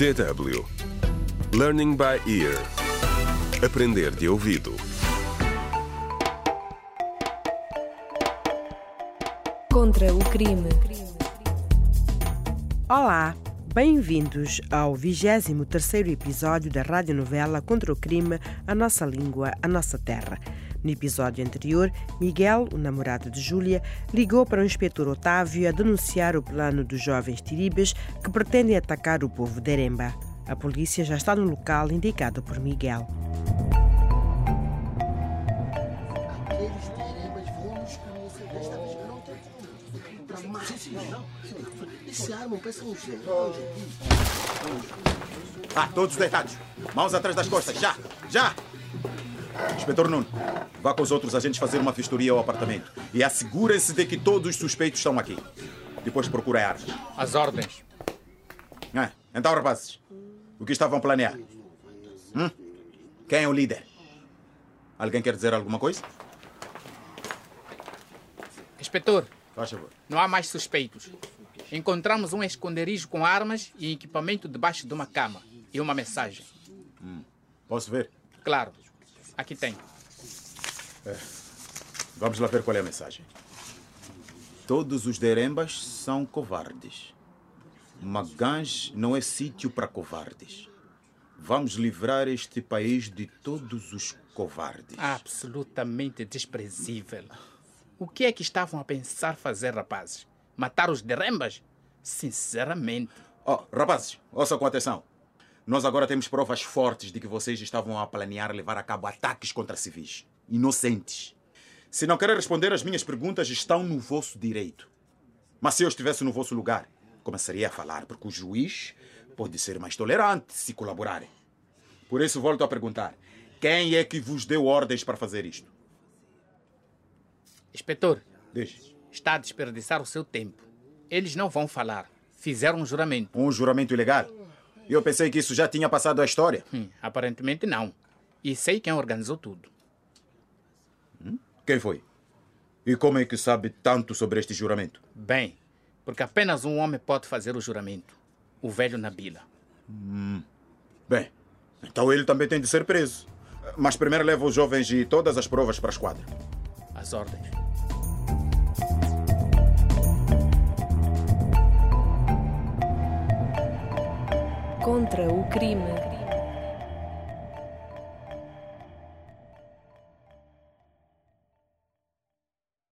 DW Learning by Ear Aprender de ouvido Contra o crime. Olá, bem-vindos ao 23º episódio da radionovela Contra o crime, a nossa língua, a nossa terra. No episódio anterior, Miguel, o namorado de Júlia, ligou para o inspetor Otávio a denunciar o plano dos jovens tiribas que pretendem atacar o povo de Eremba. A polícia já está no local indicado por Miguel. Aqueles teremas vão nos conhecer desta vez. Eu não tenho como comprar mais. Não. Esse arma peça um. Ah, todos deitados. Mãos atrás das costas. Já! Já! Inspetor Nuno, vá com os outros agentes fazer uma vistoria ao apartamento e assegurem-se de que todos os suspeitos estão aqui. Depois procure a arma. As ordens. Ah, então, rapazes, o que estavam a planear? Hum? Quem é o líder? Alguém quer dizer alguma coisa? Inspetor, Faz favor. não há mais suspeitos. Encontramos um esconderijo com armas e equipamento debaixo de uma cama e uma mensagem. Posso ver? Claro, aqui tem. Vamos lá ver qual é a mensagem. Todos os derembas são covardes. Magãs não é sítio para covardes. Vamos livrar este país de todos os covardes. Absolutamente desprezível. O que é que estavam a pensar fazer, rapazes? Matar os derrembas? Sinceramente. Oh, rapazes, ouçam com atenção. Nós agora temos provas fortes de que vocês estavam a planear levar a cabo ataques contra civis, inocentes. Se não querem responder às minhas perguntas, estão no vosso direito. Mas se eu estivesse no vosso lugar, começaria a falar, porque o juiz pode ser mais tolerante se colaborarem. Por isso, volto a perguntar: quem é que vos deu ordens para fazer isto? Inspetor, Diz. está a desperdiçar o seu tempo. Eles não vão falar. Fizeram um juramento. Um juramento ilegal? Eu pensei que isso já tinha passado à história. Hum, aparentemente não. E sei quem organizou tudo. Quem foi? E como é que sabe tanto sobre este juramento? Bem, porque apenas um homem pode fazer o juramento. O velho Nabila. Bem, então ele também tem de ser preso. Mas primeiro leva os jovens e todas as provas para a esquadra. As ordens. Contra o crime.